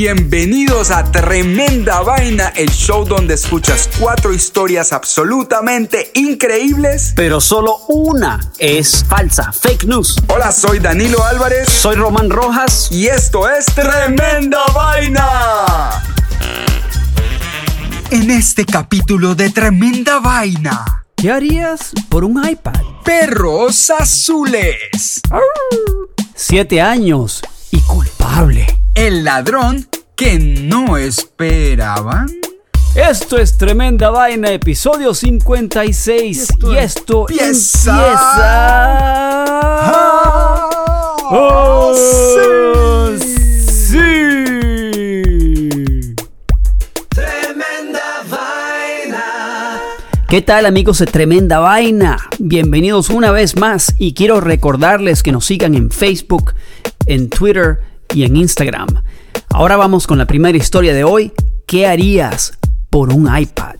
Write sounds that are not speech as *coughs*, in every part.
bienvenidos a Tremenda Vaina, el show donde escuchas cuatro historias absolutamente increíbles. Pero solo una es falsa, fake news. Hola, soy Danilo Álvarez Soy Román Rojas. y esto es Tremenda Vaina. En este capítulo de Tremenda Vaina, ¿Qué harías por un iPad? perros azules, Siete años y culpable. el ladrón que no esperaban. Esto es Tremenda Vaina, episodio 56. Y esto, empieza. empieza. ¡Oh, sí! ¿Qué tal amigos de Tremenda Vaina? Bienvenidos una vez más y quiero recordarles que nos sigan en Facebook, en Twitter y en Instagram. Ahora vamos con la primera historia de hoy. ¿Qué harías por un iPad?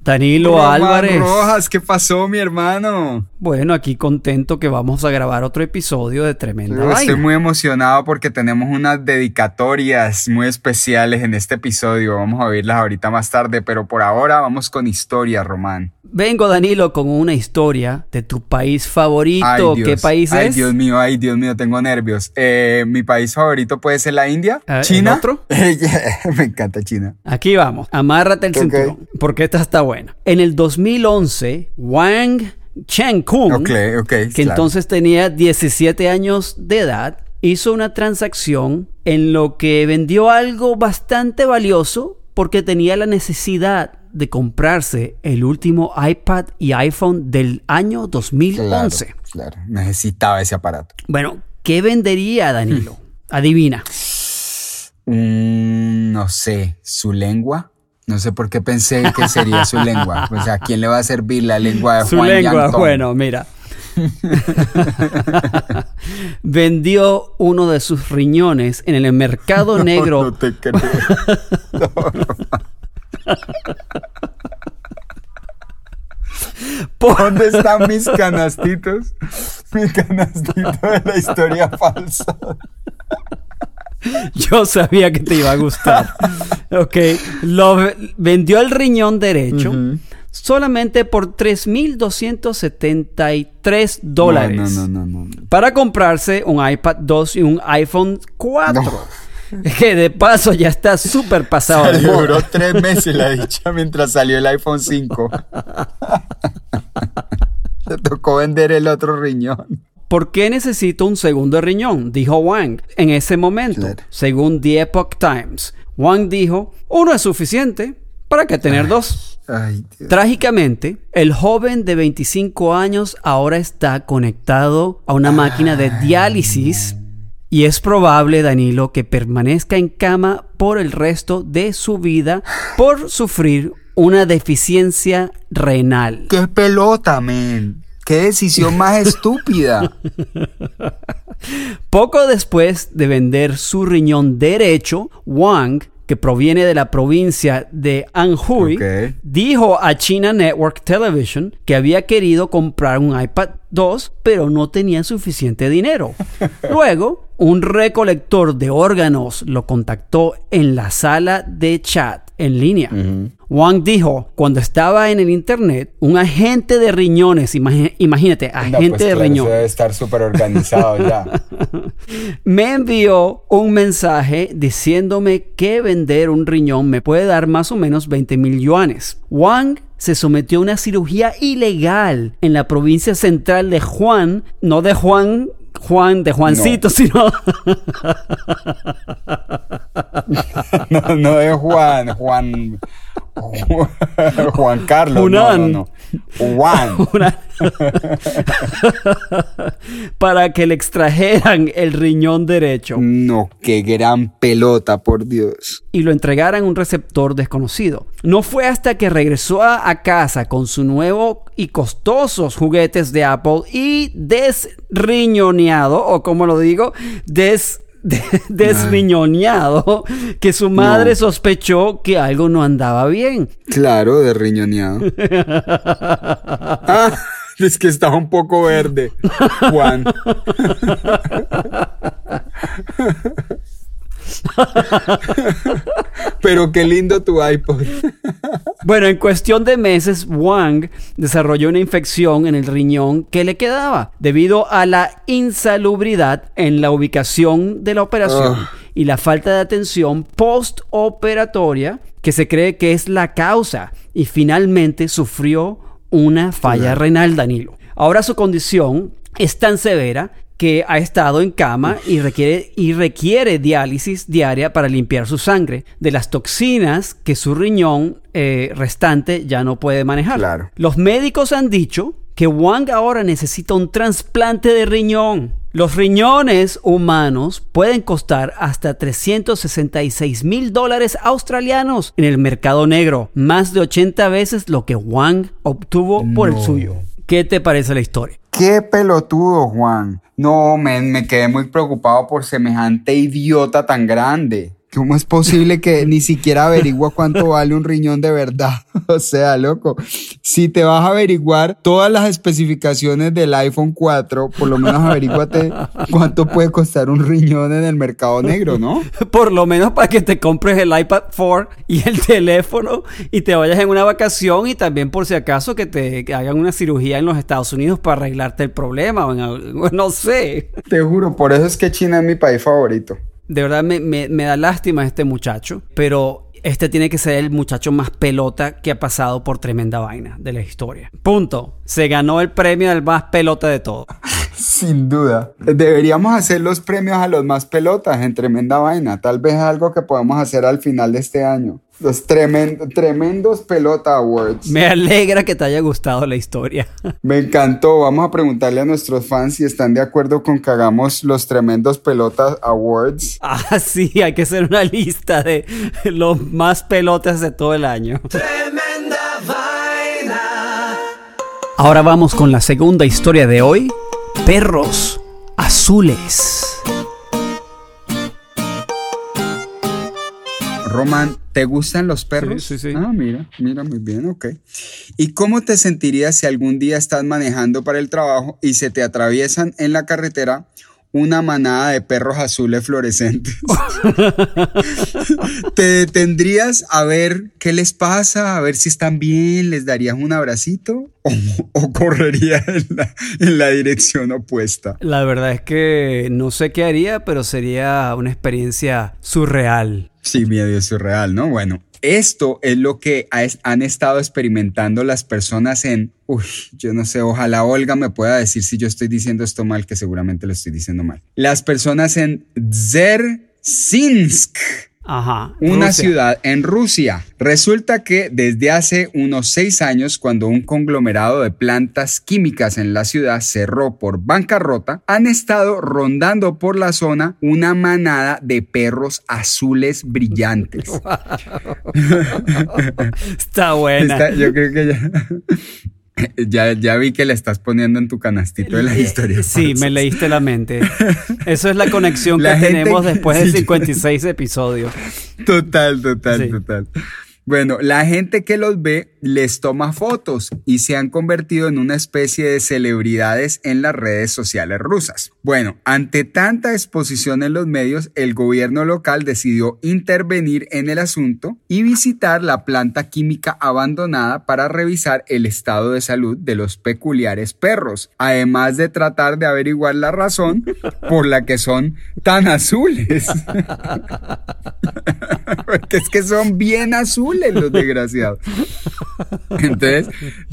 Danilo Román Álvarez. Rojas, ¿qué pasó, mi hermano? Bueno, aquí contento que vamos a grabar otro episodio de Tremenda Estoy Vaina. muy emocionado porque tenemos unas dedicatorias muy especiales en este episodio. Vamos a oírlas ahorita más tarde, pero por ahora vamos con historia, Román. Vengo Danilo con una historia de tu país favorito. Ay, Dios. ¿Qué país Ay, es? Dios mío, ay, Dios mío, tengo nervios. Eh, mi país favorito puede ser la India. Ah, ¿el ¿China? otro? *laughs* Me encanta China. Aquí vamos, amárrate el Ok. cinturón, porque esta está buena. En el 2011, Wang Cheng-kung, Ok, ok. que claro. entonces tenía 17 años de edad, hizo una transacción en lo que vendió algo bastante valioso porque tenía la necesidad de comprarse el último iPad y iPhone del año Claro, 2011. claro. Necesitaba ese aparato. Bueno, ¿qué vendería Danilo? Adivina. Mm, no sé, su lengua. No sé por qué pensé que sería su lengua. O *laughs* sea, ¿a quién le va a servir la lengua de Su Juan lengua, Yangtong? bueno, mira. *laughs* Vendió uno de sus riñones en el mercado *laughs* negro No te creo. por- ¿Dónde están mis canastitos? Mi canastito de la historia falsa. Yo sabía que te iba a gustar. Ok. Lo ve- vendió el riñón derecho solamente por 3.273 dólares. No, no. no. Para comprarse un iPad 2 y un iPhone 4. Que de paso ya está súper pasado. moda. duró tres meses la dicha mientras salió el iPhone 5. *laughs* Le tocó vender el otro riñón. ¿Por qué necesito un segundo riñón? Dijo Wang en ese momento, Claro. según The Epoch Times. Wang dijo, uno es suficiente, ¿para qué tener dos? Ay. Trágicamente, el joven de 25 años ahora está conectado a una máquina de diálisis y es probable, Danilo, que permanezca en cama por el resto de su vida por sufrir una deficiencia renal. ¡Qué pelota, men! ¡Qué decisión más *laughs* estúpida! Poco después de vender su riñón derecho, Wang, que proviene de la provincia de Anhui, dijo a China Network Television que había querido comprar un iPad 2, pero no tenía suficiente dinero. *laughs* Luego, un recolector de órganos lo contactó en la sala de chat en línea. Wang dijo, cuando estaba en el internet, un agente de riñones, imagínate, No, agente pues de claro, eso debe estar súper organizado ya. *laughs* me envió un mensaje diciéndome que vender un riñón me puede dar más o menos 20 mil yuanes. Wang se sometió a una cirugía ilegal en la provincia central de Juan, no de Juan, Juan de Juancito, No. *laughs* sino *laughs* No, no es Juan, Juan. Juan Carlos. No, no, no. Juan. *laughs* para que le extrajeran el riñón derecho No, qué gran pelota, por Dios. y lo entregaran a un receptor desconocido. No fue hasta que regresó a, a casa con su nuevo y costosos juguetes de Apple y desriñoneado, o como lo digo, des, de- *laughs* desriñoneado, que su madre No. sospechó que algo no andaba bien. Claro, de riñoneado. *laughs* Ah, es que estaba un poco verde, Juan. *laughs* *laughs* Pero qué lindo tu iPod. Bueno, en cuestión de meses, Wang desarrolló una infección en el riñón que le quedaba debido a la insalubridad en la ubicación de la operación Ah. y la falta de atención postoperatoria que se cree que es la causa y finalmente sufrió una falla renal, Danilo. Ahora su condición es tan severa que ha estado en cama y requiere, y requiere diálisis diaria para limpiar su sangre de las toxinas que su riñón eh, restante ya no puede manejar. Claro. Los médicos han dicho que Wang ahora necesita un trasplante de riñón. Los riñones humanos pueden costar hasta 366 mil dólares australianos en el mercado negro, más de 80 veces lo que Wang obtuvo por el suyo. ¿Qué te parece la historia? Qué pelotudo, Juan. No, me quedé muy preocupado por semejante idiota tan grande. ¿Cómo es posible que ni siquiera averigua cuánto vale un riñón de verdad? *laughs* O sea, loco, si te vas a averiguar todas las especificaciones del iPhone 4, por lo menos averíguate cuánto puede costar un riñón en el mercado negro, ¿no? *laughs* Por lo menos para que te compres el iPad 4 y el teléfono y te vayas en una vacación y también por si acaso que te hagan una cirugía en los Estados Unidos para arreglarte el problema o en al- *laughs* no sé. Te juro, por eso es que China es mi país favorito. De verdad me, da lástima este muchacho, pero este tiene que ser el muchacho más pelota que ha pasado por tremenda vaina de la historia. Punto. Se ganó el premio del más pelota de todo. *laughs* Sin duda. Deberíamos hacer los premios a los más pelotas en tremenda vaina. Tal vez algo que podemos hacer al final de este año. Los tremen- tremendos pelota awards. Me alegra que te haya gustado la historia. *laughs* Me encantó. Vamos a preguntarle a nuestros fans si están de acuerdo con que hagamos los tremendos pelota awards. Ah, sí, hay que hacer una lista de los más pelotas de todo el año. Tremenda vaina. Ahora vamos con la segunda historia de hoy. Perros azules. Román, ¿te gustan los perros? Sí, sí, sí. Ah, mira, mira, muy bien, ok. ¿Y cómo te sentirías si algún día estás manejando para el trabajo y se te atraviesan en la carretera una manada de perros azules fluorescentes? *laughs* ¿Te detendrías a ver qué les pasa, a ver si están bien, les darías un abracito o, o correrías en la, en la dirección opuesta? La verdad es que no sé qué haría, pero sería una experiencia surreal. Sí, medio surreal, ¿no? Bueno, esto es lo que ha- han estado experimentando las personas en... Uy, yo no sé, ojalá Olga me pueda decir si yo estoy diciendo esto mal, que seguramente lo estoy diciendo mal. Las personas en Dzerzhinsk, Ajá. una Rusia. ciudad en Rusia. Resulta que desde hace unos seis años, cuando un conglomerado de plantas químicas en la ciudad cerró por bancarrota, han estado rondando por la zona una manada de perros azules brillantes. *laughs* *laughs* Está buena. Está- yo creo que ya, *coughs* ya, ya vi que le estás poniendo en tu canastito de la historia. Eh, Sí, me leíste la mente. *laughs* Eso es la conexión La que gente- tenemos después de sí. 56 episodios. Total, total, Sí. total. Bueno, la gente que los ve les toma fotos y se han convertido en una especie de celebridades en las redes sociales rusas. Bueno, ante tanta exposición en los medios, el gobierno local decidió intervenir en el asunto y visitar la planta química abandonada para revisar el estado de salud de los peculiares perros, además de tratar de averiguar la razón por la que son tan azules. *laughs* Porque es que son bien azules los desgraciados. Entonces,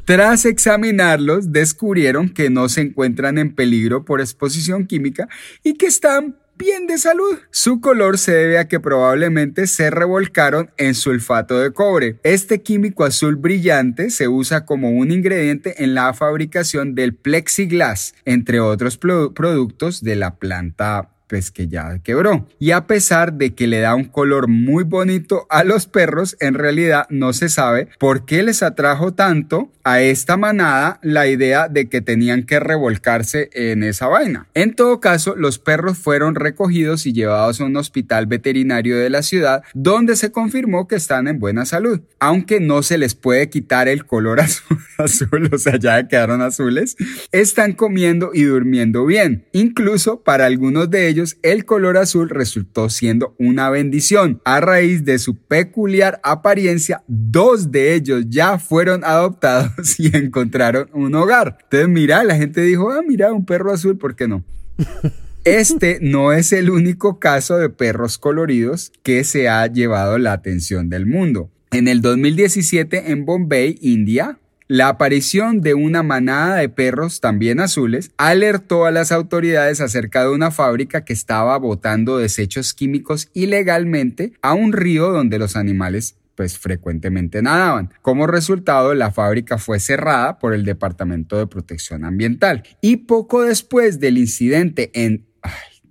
tras examinarlos, descubrieron que no se encuentran en peligro por exposición química y que están bien de salud. Su color se debe a que probablemente se revolcaron en sulfato de cobre. Este químico azul brillante se usa como un ingrediente en la fabricación del plexiglas, entre otros pro- productos de la planta pues que ya quebró. Y a pesar de que le da un color muy bonito a los perros, en realidad no se sabe por qué les atrajo tanto a esta manada la idea de que tenían que revolcarse en esa vaina. En todo caso, los perros fueron recogidos y llevados a un hospital veterinario de la ciudad donde se confirmó que están en buena salud, aunque no se les puede quitar el color *laughs* azul, azul o sea, ya quedaron azules, están comiendo y durmiendo bien. Incluso para algunos de ellos ellos, el color azul resultó siendo una bendición. A raíz de su peculiar apariencia, dos de ellos ya fueron adoptados *laughs* y encontraron un hogar. Entonces, mira, la gente dijo, ah, mira, un perro azul, ¿por qué no? *laughs* Este no es el único caso de perros coloridos que se ha llevado la atención del mundo. En el 2017 en Bombay, India, la aparición de una manada de perros también azules alertó a las autoridades acerca de una fábrica que estaba botando desechos químicos ilegalmente a un río donde los animales pues frecuentemente nadaban. Como resultado, la fábrica fue cerrada por el Departamento de Protección Ambiental. Y poco después del incidente en...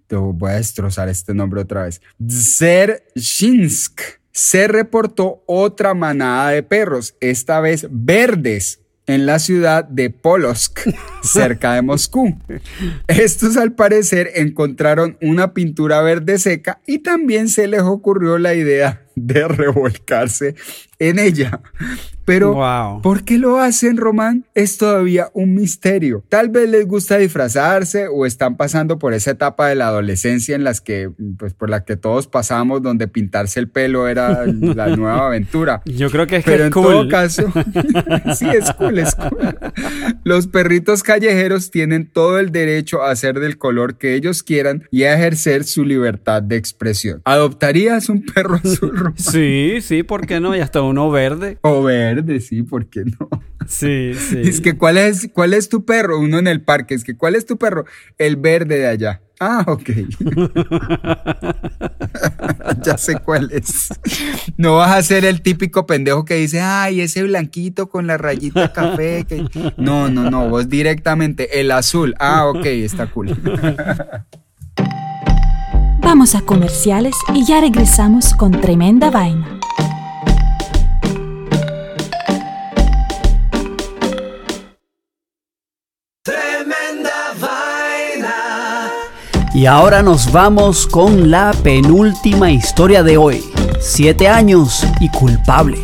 Te voy a destrozar este nombre otra vez. Dzerzhinsk. Se reportó otra manada de perros, esta vez verdes, en la ciudad de Polosk, *laughs* cerca de Moscú. Estos al parecer encontraron una pintura verde seca y también se les ocurrió la idea de revolcarse en ella. Pero, Wow. ¿por qué lo hacen, Román? Es todavía un misterio. Tal vez les gusta disfrazarse o están pasando por esa etapa de la adolescencia en las que, pues, por la que todos pasamos, donde pintarse el pelo era *laughs* la nueva aventura. Yo creo que es que Pero es en cool. todo caso, *laughs* sí, es cool, es cool. Los perritos callejeros tienen todo el derecho a ser del color que ellos quieran y a ejercer su libertad de expresión. ¿Adoptarías un perro azul Román? Sí, sí, ¿por qué no? Y hasta uno verde. o verde? Sí, ¿por qué no? Sí, sí. *laughs* Es que ¿cuál es, ¿cuál es tu perro? Uno en el parque, es que ¿cuál es tu perro? El verde de allá. Ah, ok. *laughs* ya sé cuál es. No vas a ser el típico pendejo que dice, ay, ese blanquito con la rayita café. que-". No, no, no, vos directamente, el azul. Ah, ok, está cool. Vamos a comerciales y ya regresamos con tremenda vaina. Y ahora nos vamos con la penúltima historia de hoy. Siete años y culpable.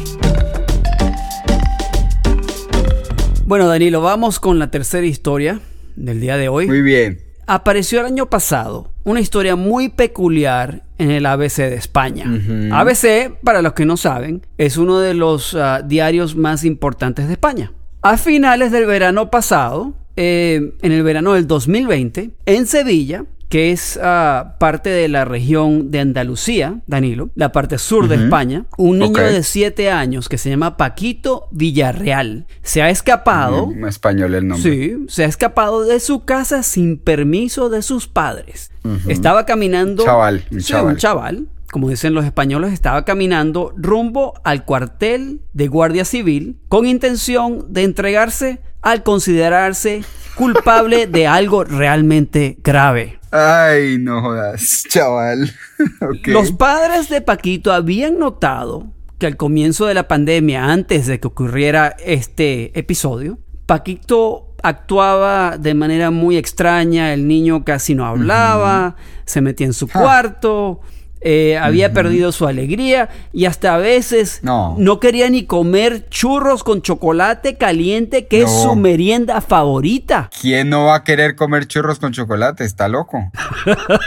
Bueno, Danilo, vamos con la tercera historia del día de hoy. Muy bien. Apareció el año pasado una historia muy peculiar en el ABC de España. ABC, para los que no saben, es uno de los ah, diarios más importantes de España. A finales del verano pasado, eh, en el verano del 2020, en Sevilla, que es ah, parte de la región de Andalucía, Danilo, la parte sur de España, un niño de 7 años que se llama Paquito Villarreal se ha escapado. Mm, español el nombre. Sí, se ha escapado de su casa sin permiso de sus padres. Estaba caminando. Chaval, un Sí, chaval. un chaval, como dicen los españoles, estaba caminando rumbo al cuartel de Guardia Civil con intención de entregarse al considerarse culpable de algo realmente grave. Ay, no jodas, *laughs* chaval. *laughs* Los padres de Paquito habían notado que al comienzo de la pandemia, antes de que ocurriera este episodio, Paquito actuaba de manera muy extraña, el niño casi no hablaba, se metía en su Ja. cuarto, eh, había perdido su alegría y hasta a veces No. quería ni comer churros con chocolate caliente, que es su merienda favorita. ¿Quién no va a querer comer churros con chocolate? Está loco. *laughs*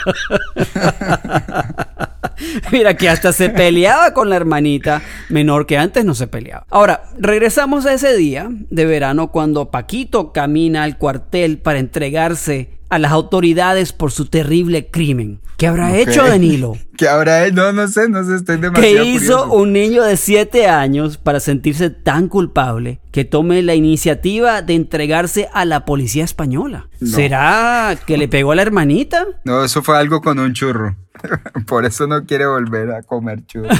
Mira que hasta se peleaba con la hermanita menor que antes no se peleaba. Ahora, regresamos a ese día de verano cuando Paquito camina al cuartel para entregarse a las autoridades por su terrible crimen. ¿Qué habrá hecho Danilo? ¿Qué habrá él? No, no sé, no sé, estoy ¿Qué demasiado hizo curioso. un niño de 7 años para sentirse tan culpable que tome la iniciativa de entregarse a la policía española? No. ¿Será que le pegó a la hermanita? No, eso fue algo con un churro. *laughs* Por eso no quiere volver a comer churros.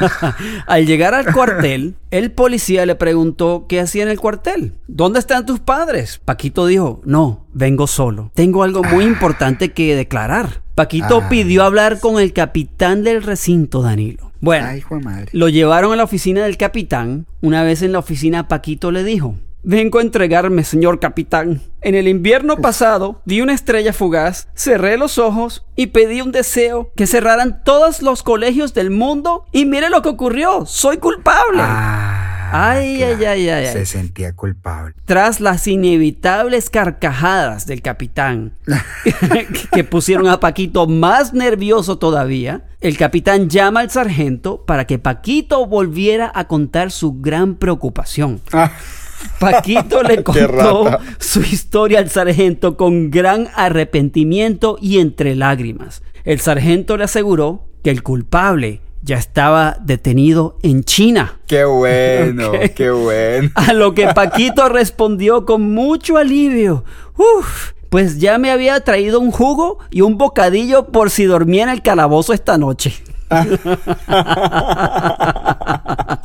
*laughs* Al llegar al cuartel, el policía le preguntó qué hacía en el cuartel. ¿Dónde están tus padres? Paquito dijo, no, vengo solo. Tengo algo muy *laughs* importante que declarar. Paquito Ay. pidió hablar con el capitán del recinto, Danilo. Bueno, Ay, madre. lo llevaron a la oficina del capitán. Una vez en la oficina, Paquito le dijo, Vengo a entregarme, señor capitán. En el invierno pasado di una estrella fugaz, cerré los ojos y pedí un deseo que cerraran todos los colegios del mundo y mire lo que ocurrió, soy culpable. Ah. Ay, ay, ay, ay, ay. Se sentía culpable. Tras las inevitables carcajadas del capitán *laughs* que pusieron a Paquito más nervioso todavía, el capitán llama al sargento para que Paquito volviera a contar su gran preocupación. Ah, Paquito le *laughs* contó su historia al sargento con gran arrepentimiento y entre lágrimas. El sargento le aseguró que el culpable ya estaba detenido en China. qué bueno, *laughs* qué bueno. A lo que Paquito *laughs* respondió con mucho alivio. Uf, pues ya me había traído un jugo y un bocadillo por si dormía en el calabozo esta noche. *laughs*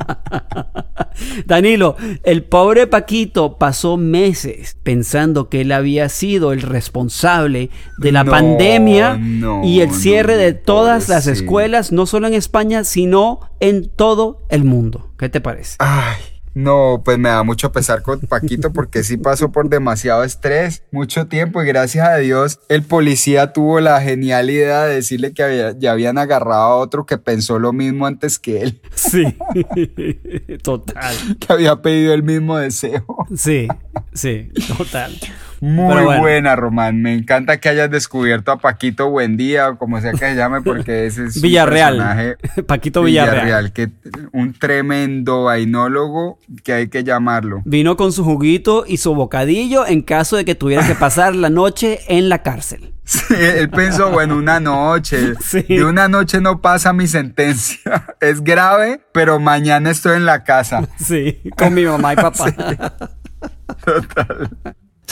Danilo, el pobre Paquito pasó meses pensando que él había sido el responsable de la No, pandemia no, y el cierre no, de todas las escuelas, no solo en España, sino en todo el mundo. ¿Qué te parece? Ay, no, pues me da mucho pesar con Paquito porque sí pasó por demasiado estrés, mucho tiempo y gracias a Dios el policía tuvo la genial idea de decirle que había- ya habían agarrado a otro que pensó lo mismo antes que él, Sí, *laughs* total. *laughs* que había pedido el mismo deseo. Sí, sí, total. Muy bueno. buena, Román. Me encanta que hayas descubierto a Paquito Buendía o como sea que se llame porque ese es un Villarreal. personaje- *laughs* Paquito Villarreal. que un tremendo vainólogo que hay que llamarlo. Vino con su juguito y su bocadillo en caso de que tuviera que pasar la noche en la cárcel. *laughs* Sí, él pensó, bueno, una noche. *laughs* Sí. De una noche no pasa mi sentencia. Es grave, pero mañana estoy en la casa. Sí, con mi mamá y papá.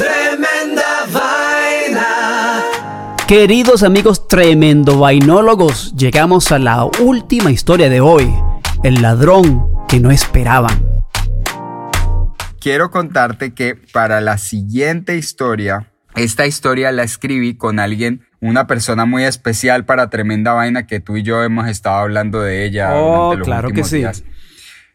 Tremenda vaina. Queridos amigos tremendo vainólogos, llegamos a la última historia de hoy. El ladrón que no esperaban. Quiero contarte que para la siguiente historia, esta historia la escribí con alguien, una persona muy especial para Tremenda Vaina que tú y yo hemos estado hablando de ella. Oh, durante los claro que sí. días.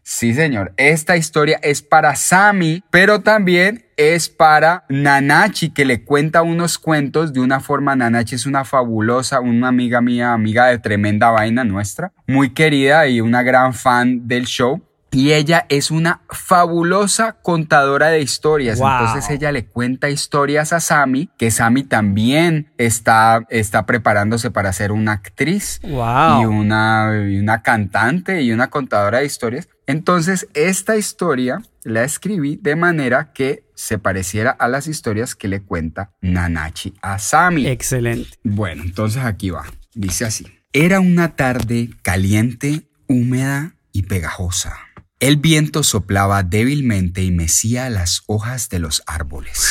Sí, señor. Esta historia es para Sammy, pero también es para Nanachi, que le cuenta unos cuentos de una forma. Nanachi es una fabulosa, una amiga mía, amiga de tremenda vaina nuestra, muy querida y una gran fan del show. Y ella es una fabulosa contadora de historias. Wow. Entonces ella le cuenta historias a Sammy, que Sammy también está, está preparándose para ser una actriz Wow. y una, y una cantante y una contadora de historias. Entonces, esta historia la escribí de manera que se pareciera a las historias que le cuenta Nanachi a Sami. Excelente. Bueno, entonces aquí va. Dice así. Era una tarde caliente, húmeda y pegajosa. El viento soplaba débilmente y mecía las hojas de los árboles.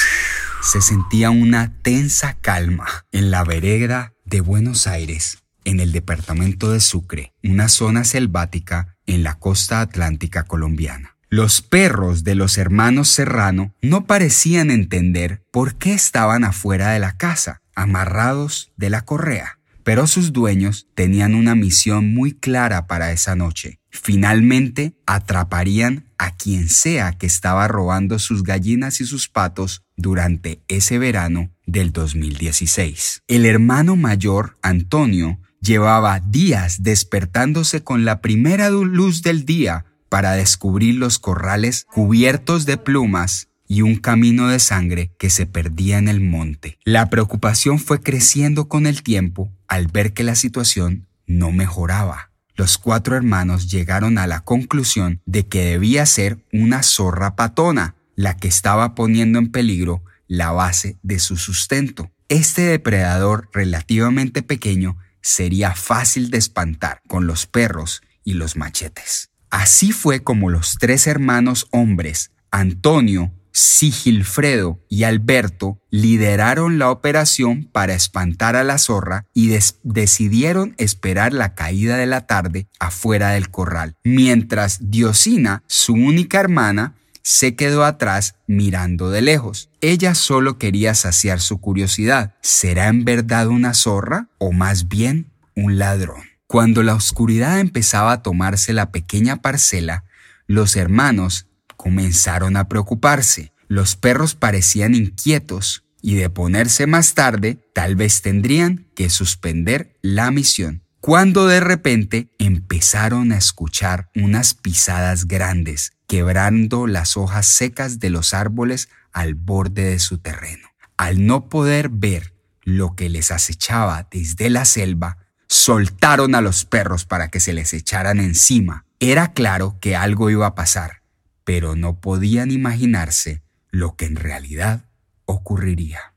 Se sentía una tensa calma en la vereda de Buenos Aires, en el departamento de Sucre, una zona selvática en la costa atlántica colombiana. Los perros de los hermanos Serrano no parecían entender por qué estaban afuera de la casa, amarrados de la correa. Pero sus dueños tenían una misión muy clara para esa noche. Finalmente atraparían a quien sea que estaba robando sus gallinas y sus patos durante ese verano del 2016. El hermano mayor, Antonio, llevaba días despertándose con la primera luz del día para descubrir los corrales cubiertos de plumas y un camino de sangre que se perdía en el monte. La preocupación fue creciendo con el tiempo al ver que la situación no mejoraba. Los cuatro hermanos llegaron a la conclusión de que debía ser una zorra patona la que estaba poniendo en peligro la base de su sustento. Este depredador relativamente pequeño sería fácil de espantar con los perros y los machetes. Así fue como los tres hermanos hombres, Antonio, Sigilfredo y Alberto, lideraron la operación para espantar a la zorra y decidieron esperar la caída de la tarde afuera del corral, mientras Diosina, su única hermana, se quedó atrás mirando de lejos. Ella solo quería saciar su curiosidad. ¿Será en verdad una zorra o más bien un ladrón? Cuando la oscuridad empezaba a tomarse la pequeña parcela, los hermanos comenzaron a preocuparse. Los perros parecían inquietos y de ponerse más tarde tal vez tendrían que suspender la misión. Cuando de repente empezaron a escuchar unas pisadas grandes quebrando las hojas secas de los árboles al borde de su terreno. Al no poder ver lo que les acechaba desde la selva, soltaron a los perros para que se les echaran encima. Era claro que algo iba a pasar, pero no podían imaginarse lo que en realidad ocurriría.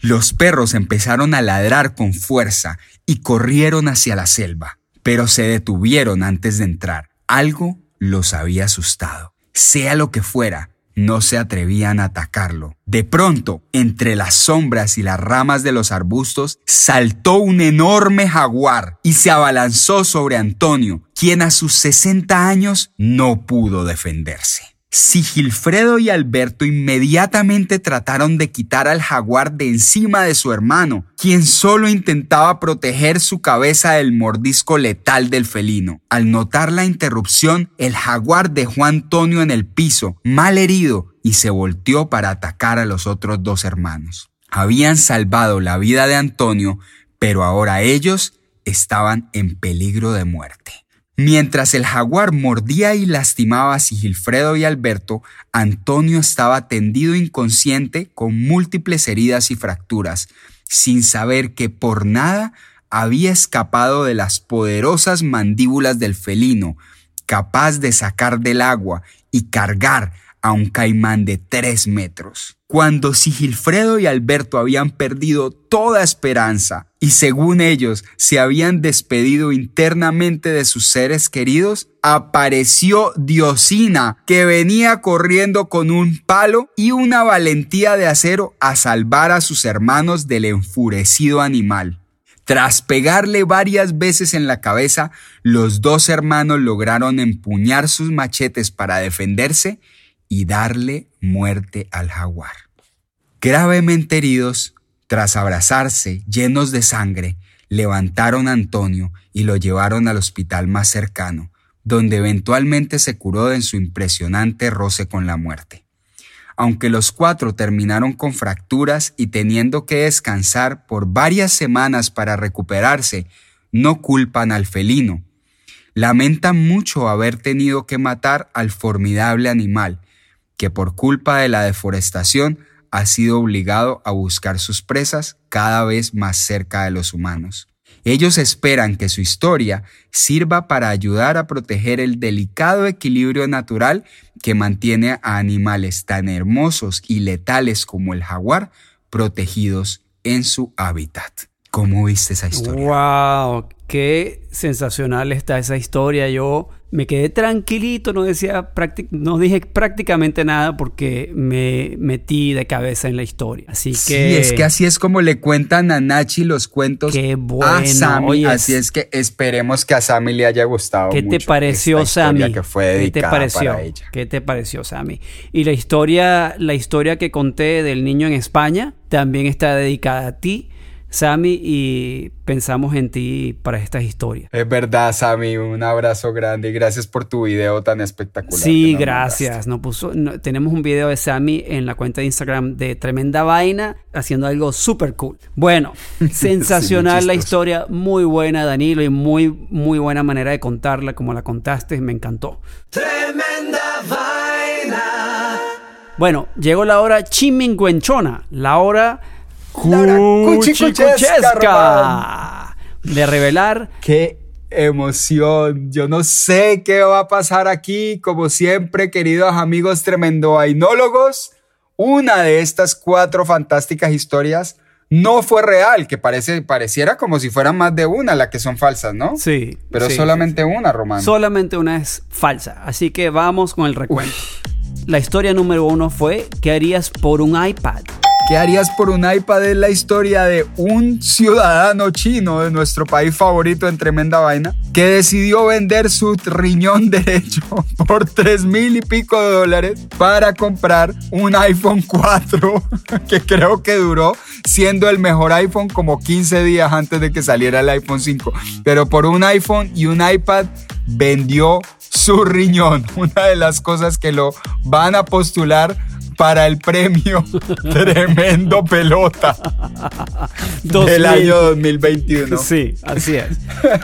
Los perros empezaron a ladrar con fuerza y corrieron hacia la selva, pero se detuvieron antes de entrar. Algo los había asustado. Sea lo que fuera, no se atrevían a atacarlo. De pronto, entre las sombras y las ramas de los arbustos, saltó un enorme jaguar y se abalanzó sobre Antonio, quien a sus 60 años no pudo defenderse. Sigilfredo y Alberto inmediatamente trataron de quitar al jaguar de encima de su hermano, quien solo intentaba proteger su cabeza del mordisco letal del felino. Al notar la interrupción, el jaguar dejó a Antonio en el piso, mal herido, y se volteó para atacar a los otros dos hermanos. Habían salvado la vida de Antonio, pero ahora ellos estaban en peligro de muerte. Mientras el jaguar mordía y lastimaba a Sigilfredo y Alberto, Antonio estaba tendido inconsciente con múltiples heridas y fracturas, sin saber que por nada había escapado de las poderosas mandíbulas del felino, capaz de sacar del agua y cargar a un caimán de tres metros. Cuando Sigilfredo y Alberto habían perdido toda esperanza y según ellos se habían despedido internamente de sus seres queridos, apareció Diosina, que venía corriendo con un palo y una valentía de acero a salvar a sus hermanos del enfurecido animal. Tras pegarle varias veces en la cabeza, los dos hermanos lograron empuñar sus machetes para defenderse y darle muerte al jaguar. Gravemente heridos, tras abrazarse, llenos de sangre, levantaron a Antonio y lo llevaron al hospital más cercano, donde eventualmente se curó en su impresionante roce con la muerte. Aunque los cuatro terminaron con fracturas y teniendo que descansar por varias semanas para recuperarse, no culpan al felino. Lamentan mucho haber tenido que matar al formidable animal, que por culpa de la deforestación ha sido obligado a buscar sus presas cada vez más cerca de los humanos. Ellos esperan que su historia sirva para ayudar a proteger el delicado equilibrio natural que mantiene a animales tan hermosos y letales como el jaguar protegidos en su hábitat. ¿Cómo viste esa historia? ¡Wow! Qué sensacional está esa historia. Yo me quedé tranquilito, no, decía no dije prácticamente nada porque me metí de cabeza en la historia. Así que. Sí, es que así es como le cuentan a Nachi los cuentos qué bueno. a Sammy. así es que esperemos que a Sammy le haya gustado. ¿Qué te pareció, Sammy? Que fue ¿Qué te pareció? ¿Qué te pareció, Sammy? Y la historia, la historia que conté del niño en España también está dedicada a ti Sammy, y pensamos en ti para estas historias. Es verdad, Sammy, un abrazo grande y gracias por tu video tan espectacular. Sí, gracias. No puso, tenemos un video de Sammy en la cuenta de Instagram de Tremenda Vaina haciendo algo súper cool. Bueno, *laughs* sensacional la historia, muy buena, Danilo, y muy, muy buena manera de contarla como la contaste, me encantó. Tremenda Vaina. Bueno, llegó la hora chiminguenchona, la hora cuchicuchesca de revelar. ¡Qué emoción! Yo no sé qué va a pasar aquí. Como siempre, queridos amigos tremendo vainólogos, una de estas cuatro fantásticas historias no fue real, que parece, pareciera como si fueran más de una las que son falsas, ¿no? Sí. Pero solamente una, Román. Solamente una es falsa. Así que vamos con el recuento. La historia número uno fue, ¿qué harías por un iPad? ¿Qué harías por un iPad? Es la historia de un ciudadano chino de nuestro país favorito en tremenda vaina que decidió vender su riñón *laughs* derecho por tres mil y pico de dólares para comprar un iPhone 4 *laughs* que creo que duró siendo el mejor iPhone como 15 días antes de que saliera el iPhone 5. Pero por un iPhone y un iPad vendió su riñón, *laughs* una de las cosas que lo van a postular para el premio *laughs* Tremendo Pelota del año 2021. Sí, así es.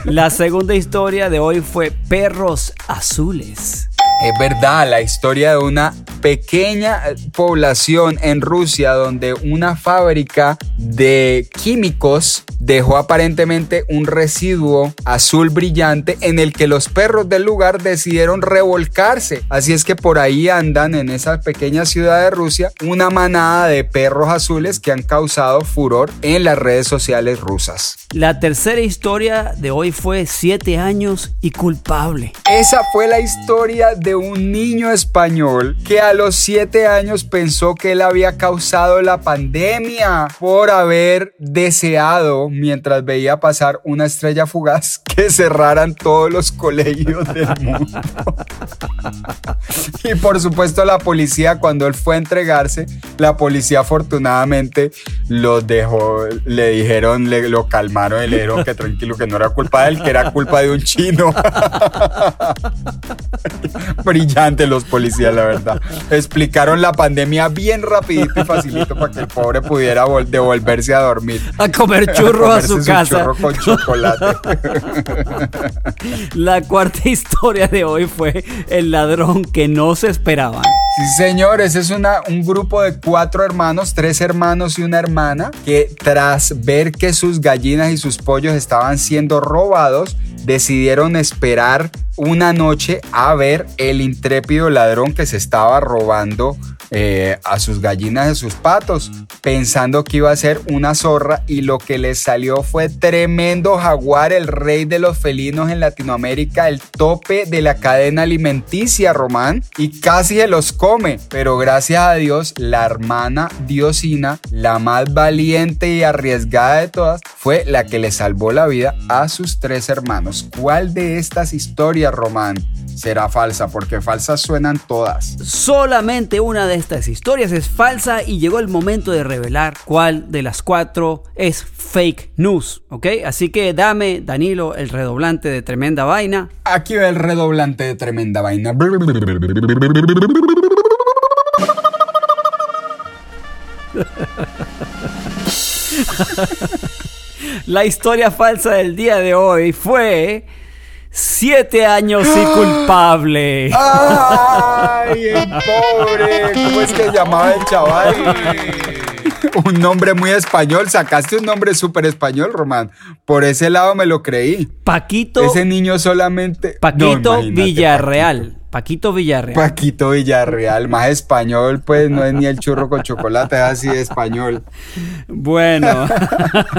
La segunda historia de hoy fue Perros Azules. Es verdad, la historia de una pequeña población en Rusia donde una fábrica de químicos dejó aparentemente un residuo azul brillante en el que los perros del lugar decidieron revolcarse. Así es que por ahí andan en esa pequeña ciudad de Rusia una manada de perros azules que han causado furor en las redes sociales rusas. La tercera historia de hoy fue siete años y culpable. Esa fue la historia de un niño español que a los siete años pensó que él había causado la pandemia por haber deseado, mientras veía pasar una estrella fugaz, *laughs* que cerraran todos los colegios del mundo. *laughs* y por supuesto la policía, cuando él fue a entregarse, la policía afortunadamente lo dejó, le dijeron, le, lo calmaron y le dijeron que tranquilo, que no era culpa de él, que era culpa de un chino. *laughs* Brillante los policías, la verdad. Explicaron la pandemia bien rapidito y facilito para que el pobre pudiera vol- devolverse a dormir. A comer churros *laughs* a su Comerse casa. churro con chocolate. *laughs* La cuarta historia de hoy fue el ladrón que no se esperaban. Señores, es un grupo de cuatro hermanos, tres hermanos y una hermana, que tras ver que sus gallinas y sus pollos estaban siendo robados, decidieron esperar una noche a ver el intrépido ladrón que se estaba robando eh, a sus gallinas y a sus patos, pensando que iba a ser una zorra y lo que les salió fue tremendo jaguar, el rey de los felinos en Latinoamérica, el tope de la cadena alimenticia, Román, y casi se los come, pero gracias a Dios, la hermana Diosina, la más valiente y arriesgada de todas, fue la que le salvó la vida a sus tres hermanos. ¿Cuál de estas historias, Román, será falsa? Porque falsas suenan todas. Solamente una de estas historias es falsa y llegó el momento de revelar cuál de las cuatro es fake news, ¿ok? Así que dame, Danilo, el redoblante de tremenda vaina. Aquí va el redoblante de tremenda vaina. *laughs* La historia falsa del día de hoy fue siete años y *gasps* culpable. ¡Ay, el pobre! ¿Cómo es que llamaba el chaval? *laughs* Un nombre muy español. Sacaste un nombre súper español, Román. Por ese lado me lo creí. Paquito, Ese niño solamente... Paquito No, Villarreal. Paquito Villarreal. Paquito Villarreal, más español, pues no es ni el churro con chocolate, es así de español. Bueno,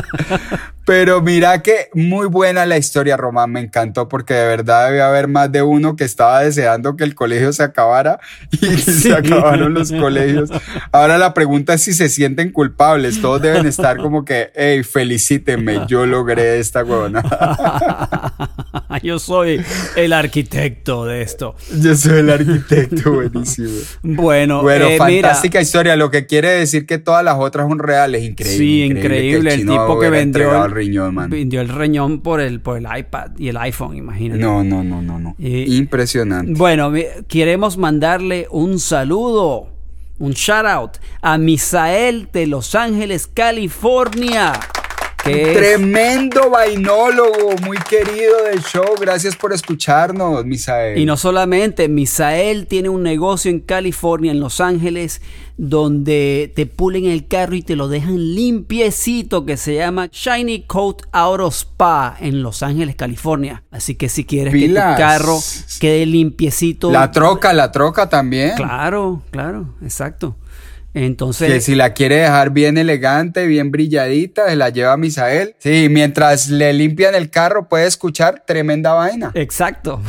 *laughs* Pero mira que muy buena la historia, Román, me encantó porque de verdad debe haber más de uno que estaba deseando que el colegio se acabara *laughs* y se acabaron los colegios. Ahora la pregunta es si se sienten culpables, todos deben estar como que, hey, felicítenme, yo logré esta huevona. *laughs* yo soy el arquitecto de esto. Yo soy el arquitecto, buenísimo. Bueno, Bueno, eh, mira, fantástica historia, lo que quiere decir que todas las otras son reales, increíble. Sí, increíble. El, tipo que vendió el riñón, man. vendió el riñón por el, por el iPad y el iPhone, imagínate. No, no, no, no, no. Y- Impresionante. Bueno, queremos mandarle un saludo, un shout out a Misael de Los Ángeles, California. Que Tremendo vainólogo, muy querido del show. Gracias por escucharnos, Misael. Y no solamente, Misael tiene un negocio en California, en Los Ángeles, donde te pulen el carro y te lo dejan limpiecito, que se llama Shiny Coat Auto Spa en Los Ángeles, California. Así que si quieres Pilas. que tu carro quede limpiecito. La troca, la troca también. Claro, claro, exacto. Entonces, Que si la quiere dejar bien elegante, bien brilladita, se la lleva a Misael. Sí, mientras le limpian el carro, puede escuchar tremenda vaina. Exacto.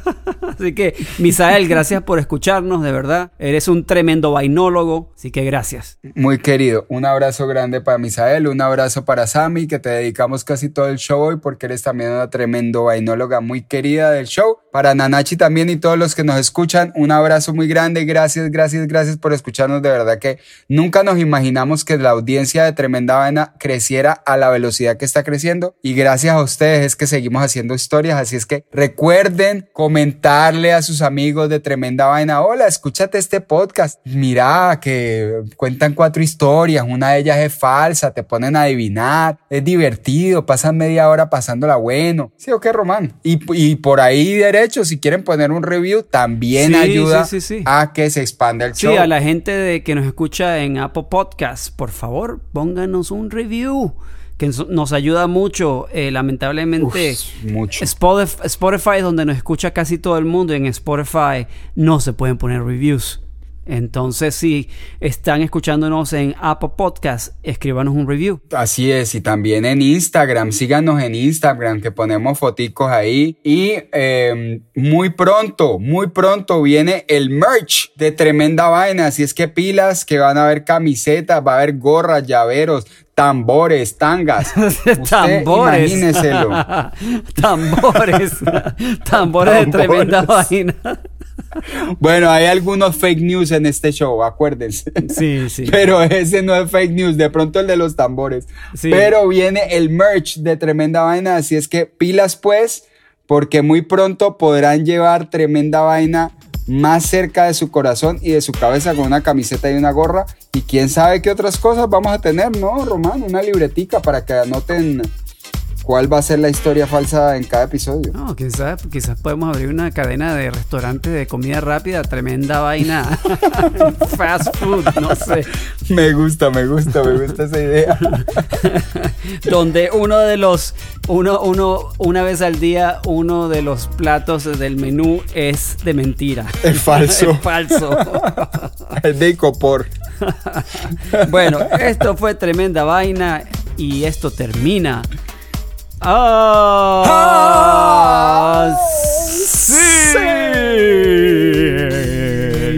*laughs* así que, Misael, gracias por escucharnos, de verdad. Eres un tremendo vainólogo, así que gracias. Muy querido, un abrazo grande para Misael, un abrazo para Sammy, que te dedicamos casi todo el show hoy porque eres también una tremendo vainóloga muy querida del show. Para Nanachi también y todos los que nos escuchan, un abrazo muy grande, gracias, gracias, gracias por escucharnos, de verdad que nunca nos imaginamos que la audiencia de Tremenda Vaina creciera a la velocidad que está creciendo. Y gracias a ustedes es que seguimos haciendo historias, así es que recuerden comentarle a sus amigos de Tremenda Vaina, hola, escúchate este podcast, mira que cuentan cuatro historias, una de ellas es falsa, te ponen a adivinar, es divertido, pasan media hora pasándola bueno, sí o qué, Román, y, y por ahí derecho hecho, si quieren poner un review, también Sí, ayuda sí, sí, sí. a que se expanda el Sí, show. a la gente de, que nos escucha en Apple Podcast, por favor, pónganos un review, que nos- ayuda mucho. Eh, lamentablemente, Uf, mucho. Spotify, Spotify, donde nos escucha casi todo el mundo, en Spotify no se pueden poner reviews. Entonces, si están escuchándonos en Apple Podcast, escríbanos un review. Así es, y también en Instagram, síganos en Instagram que ponemos foticos ahí. Y eh, muy pronto, muy pronto viene el merch de Tremenda Vaina. Así es que pilas, que van a haber camisetas, va a haber gorras, llaveros, tambores, tangas. *laughs* Usted tambores. Imagíneselo. *laughs* tambores. *laughs* tambores de tremenda vaina. Bueno, hay algunos fake news en este show, acuérdense. Sí, sí. Pero ese no es fake news, de pronto el de los tambores. Sí. Pero viene el merch de Tremenda Vaina, así es que pilas pues, porque muy pronto podrán llevar Tremenda Vaina más cerca de su corazón y de su cabeza con una camiseta y una gorra. Y quién sabe qué otras cosas vamos a tener, ¿no, Román? Una libretica para que anoten cuál va a ser la historia falsa en cada episodio. No, quizás, quizás podemos abrir una cadena de restaurantes de comida rápida, tremenda vaina. *laughs* Fast food, no sé. Me gusta, me gusta, me gusta esa idea. *laughs* Donde uno de los, uno, uno, una vez al día, uno de los platos del menú es de mentira. Es falso. *laughs* Es falso. Es de Icopor. Bueno, esto fue tremenda vaina y esto termina. Ah, sí.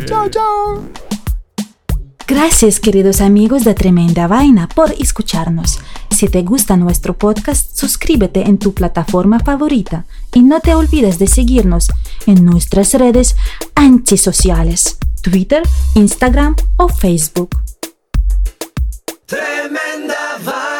Chao, chao. Gracias queridos amigos de Tremenda Vaina por escucharnos. Si te gusta nuestro podcast, suscríbete en tu plataforma favorita y no te olvides de seguirnos en nuestras redes antisociales, Twitter, Instagram o Facebook. Tremenda Vaina.